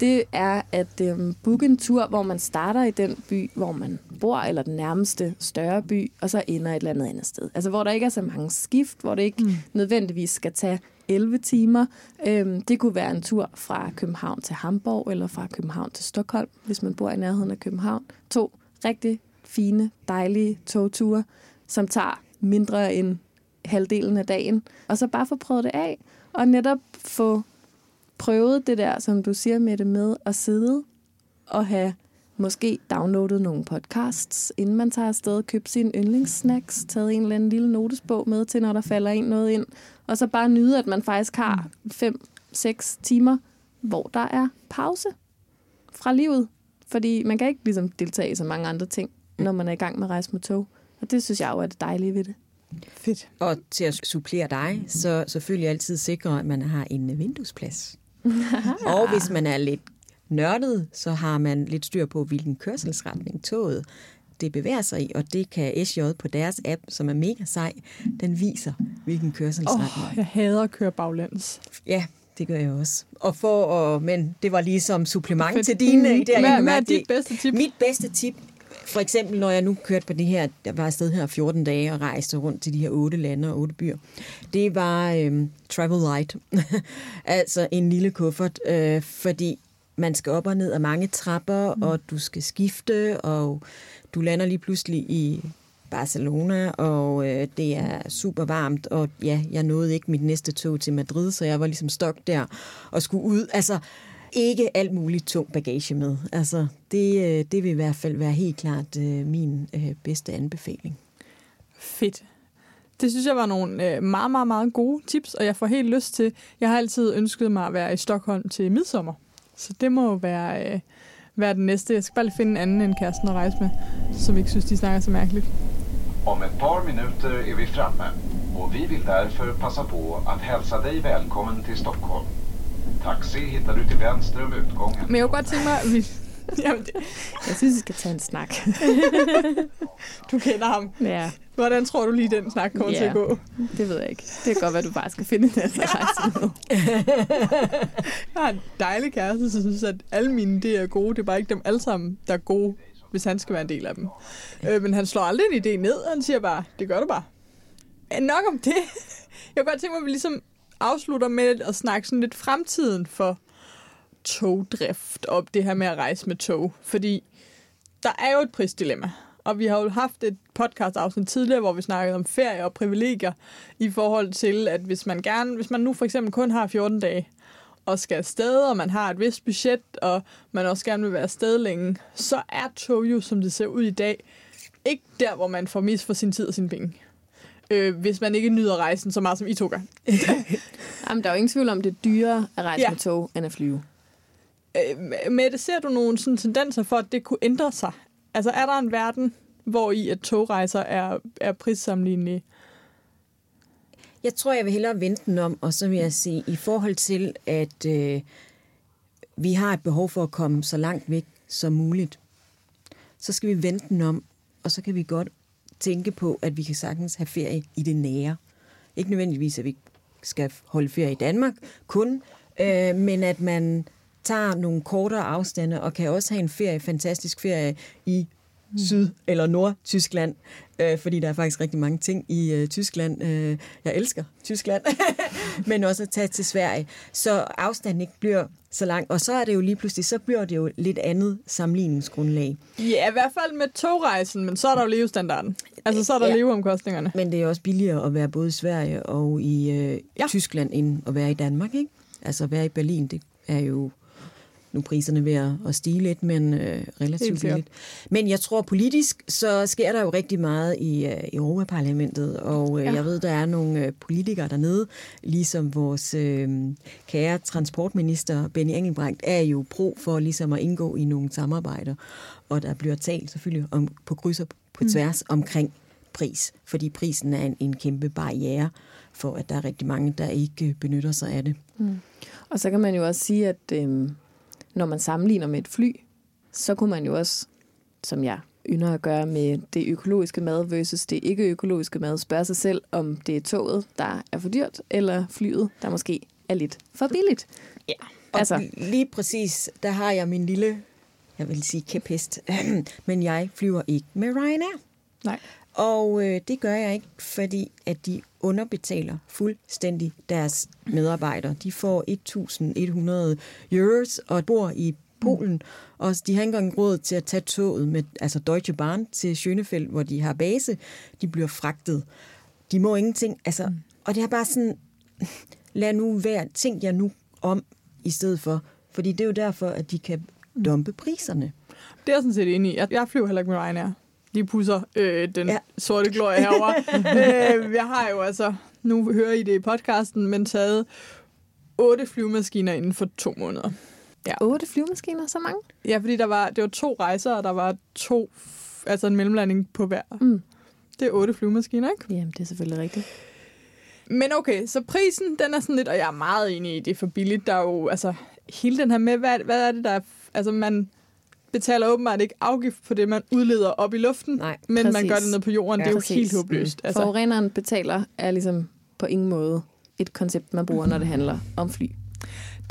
det er at øhm, booke en tur, hvor man starter i den by, hvor man bor, eller den nærmeste større by, og så ender et eller andet andet sted. Altså hvor der ikke er så mange skift, hvor det ikke mm. nødvendigvis skal tage 11 timer. Øhm, det kunne være en tur fra København til Hamburg, eller fra København til Stockholm, hvis man bor i nærheden af København. To rigtig fine, dejlige togture, som tager mindre end halvdelen af dagen. Og så bare få prøvet det af, og netop få prøvet det der, som du siger med det med at sidde og have måske downloadet nogle podcasts, inden man tager afsted, købt sin yndlingssnacks, taget en eller anden lille notesbog med til, når der falder en noget ind, og så bare nyde, at man faktisk har 5-6 timer, hvor der er pause fra livet. Fordi man kan ikke ligesom deltage i så mange andre ting, når man er i gang med at rejse med tog. Og det synes jeg jo er det dejlige ved det. Fedt. Og til at supplere dig, så selvfølgelig altid sikre, at man har en vinduesplads. og hvis man er lidt nørdet, så har man lidt styr på, hvilken kørselsretning toget det bevæger sig i, og det kan SJ på deres app, som er mega sej, den viser, hvilken kørselsretning. Oh, jeg hader at køre baglæns. Ja, det gør jeg også. Og for, og, men det var ligesom supplement For, til dine idéer. Hvad, hvad er dit bedste tip? Mit bedste tip, for eksempel når jeg nu kørte på det her, der var afsted her 14 dage og rejste rundt til de her otte lande og otte byer, det var øhm, Travel Light. altså en lille kuffert, øh, fordi man skal op og ned af mange trapper, mm. og du skal skifte, og du lander lige pludselig i Barcelona, og øh, det er super varmt, og ja, jeg nåede ikke mit næste tog til Madrid, så jeg var ligesom stok der og skulle ud. Altså, ikke alt muligt tung bagage med. Altså, det, øh, det vil i hvert fald være helt klart øh, min øh, bedste anbefaling. Fedt. Det synes jeg var nogle øh, meget, meget, meget gode tips, og jeg får helt lyst til, jeg har altid ønsket mig at være i Stockholm til midsommer. Så det må være, øh, være den næste. Jeg skal bare lige finde en anden end kæresten at rejse med, som ikke synes, de snakker så mærkeligt. Om ett par minuter är vi framme och vi vill därför passa på att hälsa dig välkommen till Stockholm. Taxi hittar du till vänster om utgången. Men jeg kunne godt tænke mig, vi... Jamen, det... Jeg synes, vi skal tage en snak. du kender ham. Ja. Hvordan tror du lige, den snak kommer ja. til at gå? Det ved jeg ikke. Det kan godt være, du bare skal finde den her rejse med. jeg har en dejlig kæreste, som synes, at alle mine idéer er gode. Det er bare ikke dem alle sammen, der er gode, hvis han skal være en del af dem. Øh, men han slår aldrig en idé ned, han siger bare, det gør du bare. Nok om det. Jeg kan godt tænke mig, at vi ligesom afslutter med at snakke sådan lidt fremtiden for togdrift og det her med at rejse med tog. Fordi der er jo et prisdilemma. Og vi har jo haft et podcast-afsnit tidligere, hvor vi snakkede om ferie og privilegier i forhold til, at hvis man gerne, hvis man nu for eksempel kun har 14 dage, og skal afsted, og man har et vist budget, og man også gerne vil være afsted længe, så er tog jo, som det ser ud i dag, ikke der, hvor man får mest for sin tid og sine penge. Øh, hvis man ikke nyder rejsen så meget, som I tog gør. Jamen, der er jo ingen tvivl om, det er dyrere at rejse ja. med tog, end at flyve. Øh, Mette, ser du nogle sådan tendenser for, at det kunne ændre sig? Altså, er der en verden, hvor i at togrejser er, er prissammenlignelige? Jeg tror, jeg vil hellere vente den om, og så vil jeg sige, i forhold til, at øh, vi har et behov for at komme så langt væk som muligt, så skal vi vente den om, og så kan vi godt tænke på, at vi kan sagtens have ferie i det nære. Ikke nødvendigvis, at vi skal holde ferie i Danmark kun, øh, men at man tager nogle kortere afstande og kan også have en ferie, fantastisk ferie i Syd- eller Nord-Tyskland, øh, fordi der er faktisk rigtig mange ting i øh, Tyskland. Øh, jeg elsker Tyskland, men også at tage til Sverige. Så afstanden ikke bliver så lang. Og så er det jo lige pludselig, så bliver det jo lidt andet sammenligningsgrundlag. Ja, i hvert fald med togrejsen, men så er der jo levestandarden. Altså, så er der ja, leveomkostningerne. Men det er også billigere at være både i Sverige og i øh, ja. Tyskland, end at være i Danmark, ikke? Altså, at være i Berlin, det er jo nu priserne ved at stige lidt, men øh, relativt billigt. Men jeg tror politisk, så sker der jo rigtig meget i, øh, i Europaparlamentet, og øh, ja. jeg ved, der er nogle øh, politikere dernede, ligesom vores øh, kære transportminister Benny Engelbrecht er jo pro for ligesom at indgå i nogle samarbejder, og der bliver talt selvfølgelig om, på kryds og på mm. tværs mm. omkring pris, fordi prisen er en, en kæmpe barriere for, at der er rigtig mange, der ikke benytter sig af det. Mm. Og så kan man jo også sige, at øh, når man sammenligner med et fly, så kunne man jo også, som jeg ynder at gøre med det økologiske mad versus det ikke økologiske mad, spørger sig selv, om det er toget, der er for dyrt, eller flyet, der måske er lidt for billigt. Ja. Og Altså- altså. lige præcis, der har jeg min lille, jeg vil sige kæphest, men jeg flyver ikke med Ryanair. Nej. Og øh, det gør jeg ikke, fordi at de underbetaler fuldstændig deres medarbejdere. De får 1.100 euros og bor i Polen, mm. og de har ikke engang råd til at tage toget med altså Deutsche Bahn til Schönefeldt, hvor de har base. De bliver fragtet. De må ingenting. Altså, mm. Og det er bare sådan, lad nu være, tænk jer nu om i stedet for. Fordi det er jo derfor, at de kan dumpe priserne. Det er jeg sådan set enig i. Jeg, jeg flyver heller ikke med Ryanair. De pusser øh, den ja. Sorte glorie herovre. øh, jeg har jo altså, nu hører I det i podcasten, men taget otte flyvemaskiner inden for to måneder. Ja. Otte flyvemaskiner, så mange? Ja, fordi der var, det var to rejser, og der var to, altså en mellemlanding på hver. Mm. Det er otte flyvemaskiner, ikke? Jamen, det er selvfølgelig rigtigt. Men okay, så prisen, den er sådan lidt, og jeg er meget enig i, det er for billigt. Der er jo, altså, hele den her med, hvad, hvad er det, der er, altså man betaler åbenbart ikke afgift på det, man udleder op i luften, Nej, men man præcis. gør det ned på jorden. Ja, det er jo præcis. helt håbløst. Altså. Altså, Forureneren betaler er ligesom på ingen måde et koncept, man bruger, når det handler om fly,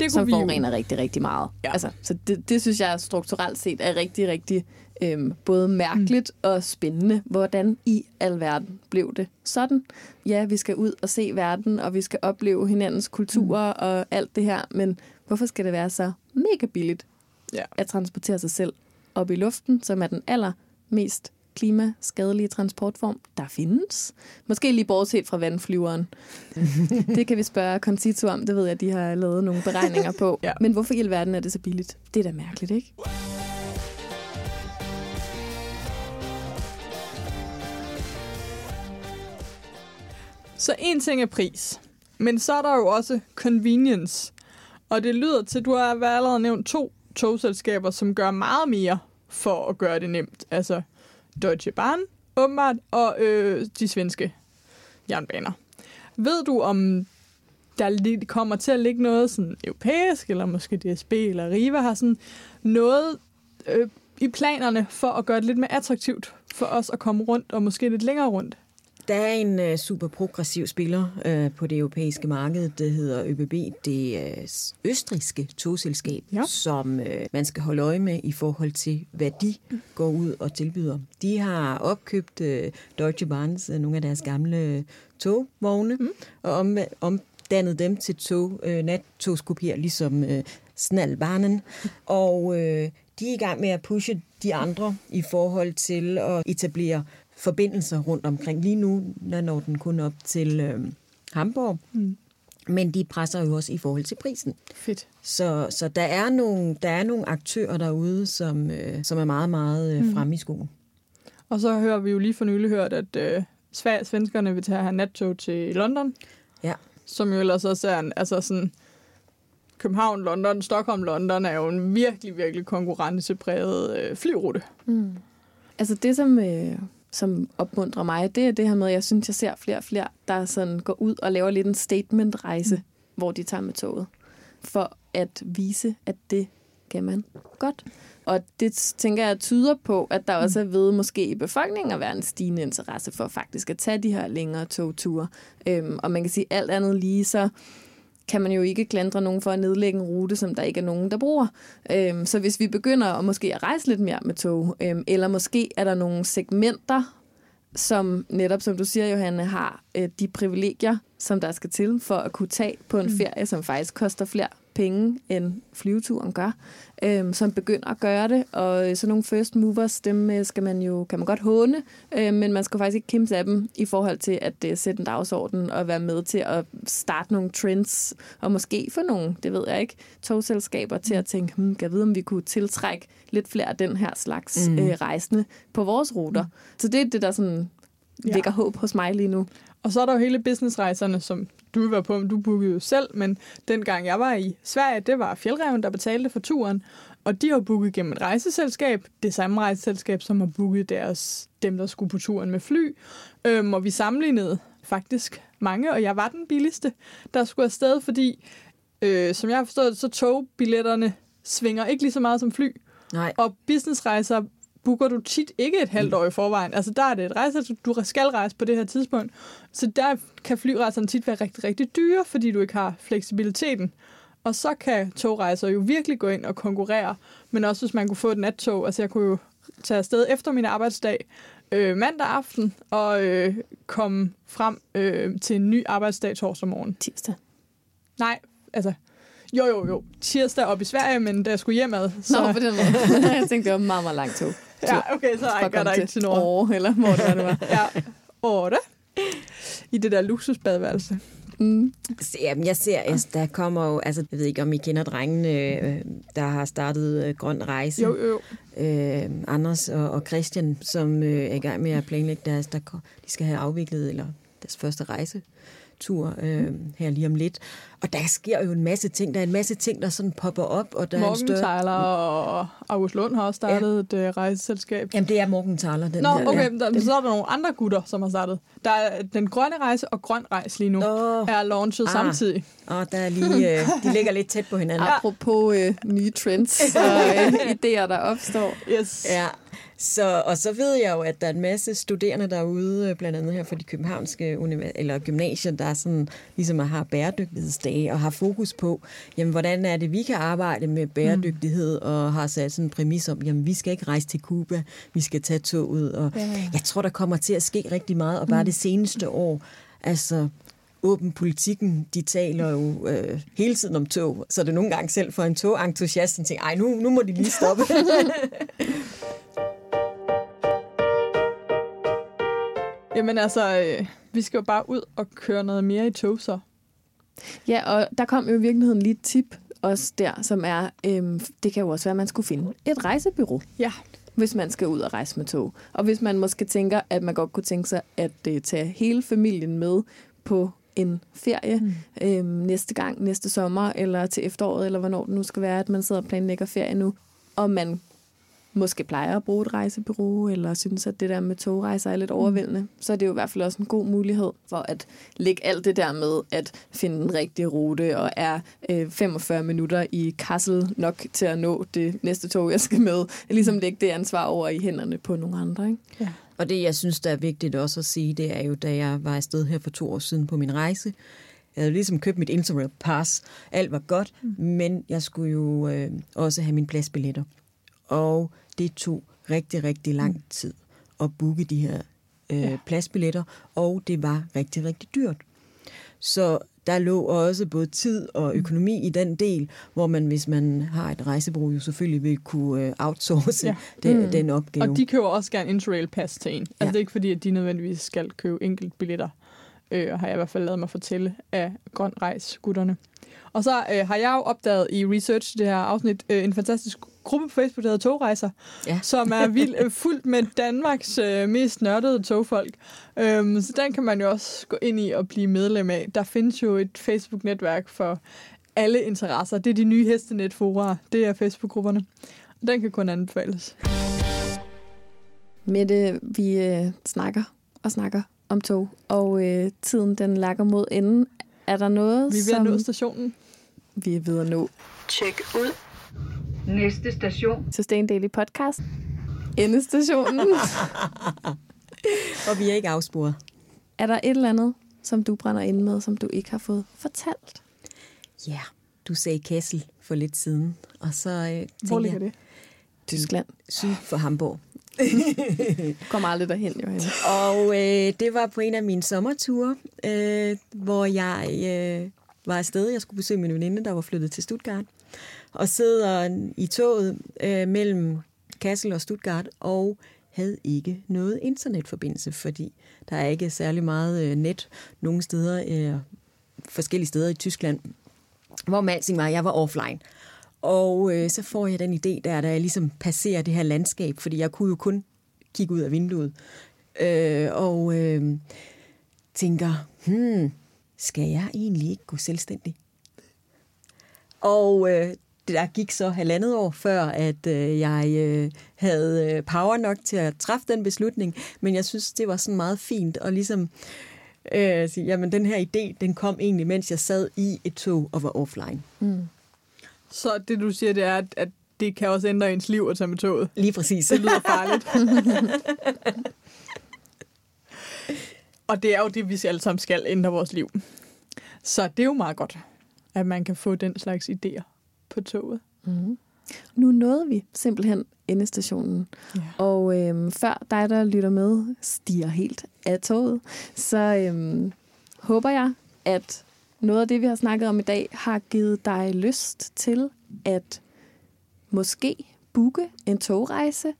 det kunne som vi jo, forurener rigtig, rigtig meget. Ja. Altså, så det, det synes jeg strukturelt set er rigtig, rigtig øhm, både mærkeligt mm. og spændende. Hvordan i alverden blev det sådan? Ja, vi skal ud og se verden, og vi skal opleve hinandens kulturer mm. og alt det her, men hvorfor skal det være så mega billigt Ja. at transportere sig selv op i luften, som er den allermest klimaskadelige transportform, der findes. Måske lige bortset fra vandflyveren. det kan vi spørge Concito om. Det ved jeg, de har lavet nogle beregninger på. Ja. Men hvorfor i alverden er det så billigt? Det er da mærkeligt, ikke? Så en ting er pris, men så er der jo også convenience. Og det lyder til, at du har allerede nævnt to togselskaber, som gør meget mere for at gøre det nemt. Altså Deutsche Bahn, åbenbart, og øh, de svenske jernbaner. Ved du, om der kommer til at ligge noget sådan europæisk, eller måske DSB eller Riva har sådan noget øh, i planerne for at gøre det lidt mere attraktivt for os at komme rundt, og måske lidt længere rundt? Der er en uh, super progressiv spiller uh, på det europæiske marked, det hedder ÖBB, det uh, østriske togselskab, Ja. som uh, man skal holde øje med i forhold til, hvad de går ud og tilbyder. De har opkøbt uh, Deutsche Bahns, uh, nogle af deres gamle togvogne, mm. og om, omdannet dem til tog, uh, nattogskopier, ligesom uh, Snalbanen. Og uh, de er i gang med at pushe de andre i forhold til at etablere forbindelser rundt omkring. Lige nu der når den kun op til øh, Hamburg, mm. men de presser jo også i forhold til prisen. Fedt. Så, så der, er nogle, der er nogle aktører derude, som, øh, som er meget, meget øh, fremme i skoen. Og så hører vi jo lige for nylig hørt, at øh, Sverige, svenskerne vil tage her nattog til London, Ja. som jo ellers også er en, altså sådan, København, London, Stockholm, London er jo en virkelig, virkelig konkurrencepræget øh, flyrute. Mm. Altså det, som, øh, som opmuntrer mig, det er det her med, at jeg synes, jeg ser flere og flere, der sådan går ud og laver lidt en statement-rejse, mm. hvor de tager med toget, for at vise, at det kan man godt. Og det tænker jeg tyder på, at der også er ved måske i befolkningen at være en stigende interesse for faktisk at tage de her længere togture. Øhm, og man kan sige alt andet lige, så kan man jo ikke klandre nogen for at nedlægge en rute, som der ikke er nogen, der bruger. Øhm, så hvis vi begynder at måske at rejse lidt mere med tog, øhm, eller måske er der nogle segmenter, som netop, som du siger, Johanne, har øh, de privilegier, som der skal til for at kunne tage på en ferie, som faktisk koster flere penge, end flyveturen gør, øhm, som begynder at gøre det. Og øh, sådan nogle first movers, dem øh, skal man jo, kan man godt håne, øh, men man skal faktisk ikke kimse af dem i forhold til at øh, sætte en dagsorden og være med til at starte nogle trends, og måske få nogle, det ved jeg ikke, togselskaber til at tænke, hmm, kan jeg vide, om vi kunne tiltrække lidt flere af den her slags mm. øh, rejsende på vores ruter. Mm. Så det er det, der sådan Ja. vækker håb hos mig lige nu. Og så er der jo hele businessrejserne, som du var på, du bookede jo selv, men dengang jeg var i Sverige, det var Fjeldreven, der betalte for turen, og de har booket gennem et rejseselskab, det samme rejseselskab, som har booket deres, dem, der skulle på turen med fly, øhm, og vi sammenlignede faktisk mange, og jeg var den billigste, der skulle afsted, fordi, øh, som jeg har forstået så togbilletterne svinger ikke lige så meget som fly, Nej, og businessrejser booker du tit ikke et halvt år i forvejen. Altså der er det et rejse, du skal rejse på det her tidspunkt. Så der kan flyrejserne tit være rigtig, rigtig dyre, fordi du ikke har fleksibiliteten. Og så kan togrejser jo virkelig gå ind og konkurrere, men også hvis man kunne få et nattog. Altså jeg kunne jo tage afsted efter min arbejdsdag øh, mandag aften og øh, komme frem øh, til en ny arbejdsdag torsdag morgen. Tirsdag. Nej, altså jo, jo, jo. Tirsdag op i Sverige, men da jeg skulle hjemad, så... Nå, på den måde. jeg tænkte, det var meget, meget langt tog. Ja, okay, så Fra gør der ikke til noget. Åre, eller hvor det var, det var. Ja, Åre. I det der luksusbadeværelse. Mm. Jamen, jeg ser, at der kommer jo, altså, jeg ved ikke, om I kender drengene, øh, der har startet øh, Grøn Rejse. Jo, jo. Øh, Anders og, og Christian, som øh, er i gang med at planlægge deres, der, de skal have afviklet, eller deres første rejsetur øh, her lige om lidt. Og der sker jo en masse ting. Der er en masse ting, der sådan popper op, og der er en Morgan større... Tyler og August Lund har også startet ja. et uh, rejseselskab. Jamen, det er Morgenthaler, den Nå, her. okay, men der, så er der nogle andre gutter, som har startet. Der er den grønne rejse og grøn rejse lige nu. Nå. Er launchet Ah. samtidig. Og der er lige, øh, de ligger lidt tæt på hinanden. Apropos øh, nye trends og øh, idéer, der opstår. Yes. Ja, så, og så ved jeg jo, at der er en masse studerende derude, øh, blandt andet her fra de københavnske eller gymnasier, der sådan, ligesom har bæredygtighedsdage og har fokus på, jamen, hvordan er det, vi kan arbejde med bæredygtighed, mm. og har sat sådan en præmis om, jamen, vi skal ikke rejse til Cuba, vi skal tage toget. Og Ja. jeg tror, der kommer til at ske rigtig meget, og bare mm. det seneste år, altså åben politikken, de taler jo øh, hele tiden om tog, så det nogle gange selv for en togentusiast, tænker, ej, nu, nu må de lige stoppe. Jamen altså, øh, vi skal jo bare ud og køre noget mere i tog så. Ja, og der kom jo i virkeligheden lige et tip også der, som er, øhm, det kan jo også være, at man skulle finde et rejsebyrå, Ja. hvis man skal ud og rejse med tog. Og hvis man måske tænker, at man godt kunne tænke sig at øh, tage hele familien med på en ferie mm. øhm, næste gang, næste sommer, eller til efteråret, eller hvornår det nu skal være, at man sidder og planlægger ferie nu, og man måske plejer at bruge et rejsebureau, eller synes, at det der med togrejser er lidt overvældende, mm. så er det jo i hvert fald også en god mulighed for at lægge alt det der med at finde den rigtige rute, og er øh, 45 minutter i Kassel nok til at nå det næste tog, jeg skal med. Ligesom lægge det ansvar over i hænderne på nogle andre. Ikke? Og det, jeg synes, der er vigtigt også at sige, det er jo, da jeg var afsted her for to år siden på min rejse, jeg havde ligesom købt mit Interrail Pass. Alt var godt, mm. men jeg skulle jo øh, også have mine pladsbilletter. Og det tog rigtig, rigtig lang tid at booke de her øh, ja. pladsbilletter, og det var rigtig, rigtig dyrt. Så der lå også både tid og økonomi i den del, hvor man, hvis man har et rejsebureau, jo selvfølgelig vil kunne øh, outsource Ja. den, den opgave. Og de køber også gerne Interrail Pass til en. Altså Ja. det er ikke fordi, at de nødvendigvis skal købe enkelt billetter. Øh, har jeg i hvert fald lavet mig fortælle af Grøn Rejs gutterne. Og så øh, har jeg jo opdaget i research det her afsnit øh, en fantastisk gruppe på Facebook, der hedder Togrejser, Ja. som er vildt øh, fuldt med Danmarks øh, mest nørdede togfolk. Øhm, så den kan man jo også gå ind i og blive medlem af. Der findes jo et Facebook-netværk for alle interesser. Det er de nye hestenetfora. Det er Facebook-grupperne. Den kan kun anbefales. Mette, vi øh, snakker og snakker om tog, og øh, tiden den lakker mod enden. Er der noget, Vi er ved at som nå stationen. vi er ved at nå? Tjek ud. Næste station. Sustain Daily Podcast. Endestationen. Og vi er ikke afsporet. er der et eller andet, som du brænder ind med, som du ikke har fået fortalt? Ja, du sagde Kassel for lidt siden, og så øh, Hvor ligger jeg, det? Tyskland. syd for Hamburg. Kommer aldrig derhen, jo. Og øh, det var på en af mine sommerture, øh, hvor jeg øh, var afsted. Jeg skulle besøge min veninde, der var flyttet til Stuttgart. Og sidder i toget øh, mellem Kassel og Stuttgart, og havde ikke noget internetforbindelse, fordi der er ikke særlig meget øh, net nogle steder, øh, forskellige steder i Tyskland, hvor alting var, jeg var offline. Og øh, så får jeg den idé der, da jeg ligesom passerer det her landskab, fordi jeg kunne jo kun kigge ud af vinduet. Øh, og øh, tænker, hmm, skal jeg egentlig ikke gå selvstændig? Og øh, der gik så halvandet år før, at øh, jeg øh, havde øh, power nok til at træffe den beslutning. Men jeg synes, det var sådan meget fint at ligesom øh, sige, jamen den her idé, den kom egentlig, mens jeg sad i et tog og var offline. Så det, du siger, det er, at, at det kan også ændre ens liv at tage med toget. Lige præcis. Det lyder farligt. og det er jo det, vi alle sammen skal ændre vores liv. Så det er jo meget godt, at man kan få den slags idéer på toget. Mm. Nu nåede vi simpelthen endestationen. Ja. Og øhm, før dig, der lytter med, stiger helt af toget, så øhm, håber jeg, at noget af det, vi har snakket om i dag, har givet dig lyst til at måske booke en togrejse,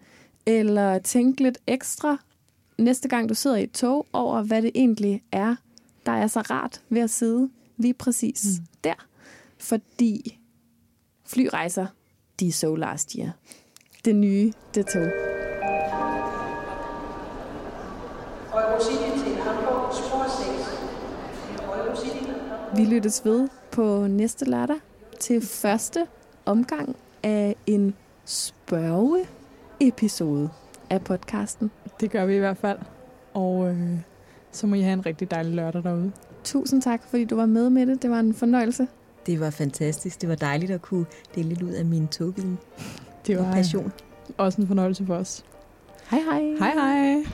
eller tænke lidt ekstra næste gang, du sidder i et tog, over hvad det egentlig er, der er så rart ved at sidde lige præcis mm. der. Fordi flyrejser, de er so last year. Det nye, det tog. Vi lyttes ved på næste lørdag til første omgang af en spørge-episode af podcasten. Det gør vi i hvert fald. Og øh, så må I have en rigtig dejlig lørdag derude. Tusind tak, fordi du var med med det. Det var en fornøjelse. Det var fantastisk. Det var dejligt at kunne dele lidt ud af min togviden Det var passion. også en fornøjelse for os. Hej hej. Hej hej!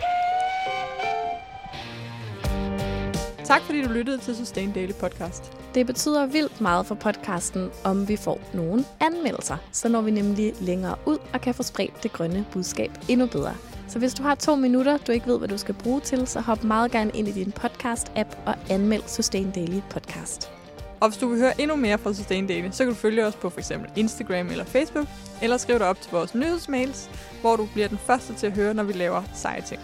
Tak fordi du lyttede til Sustain Daily Podcast. Det betyder vildt meget for podcasten, om vi får nogle anmeldelser. Så når vi nemlig længere ud og kan få spredt det grønne budskab endnu bedre. Så hvis du har to minutter, du ikke ved, hvad du skal bruge til, så hop meget gerne ind i din podcast-app og anmeld Sustain Daily Podcast. Og hvis du vil høre endnu mere fra Sustain Daily, så kan du følge os på f.eks. Instagram eller Facebook, eller skriv dig op til vores nyhedsmails, hvor du bliver den første til at høre, når vi laver seje ting.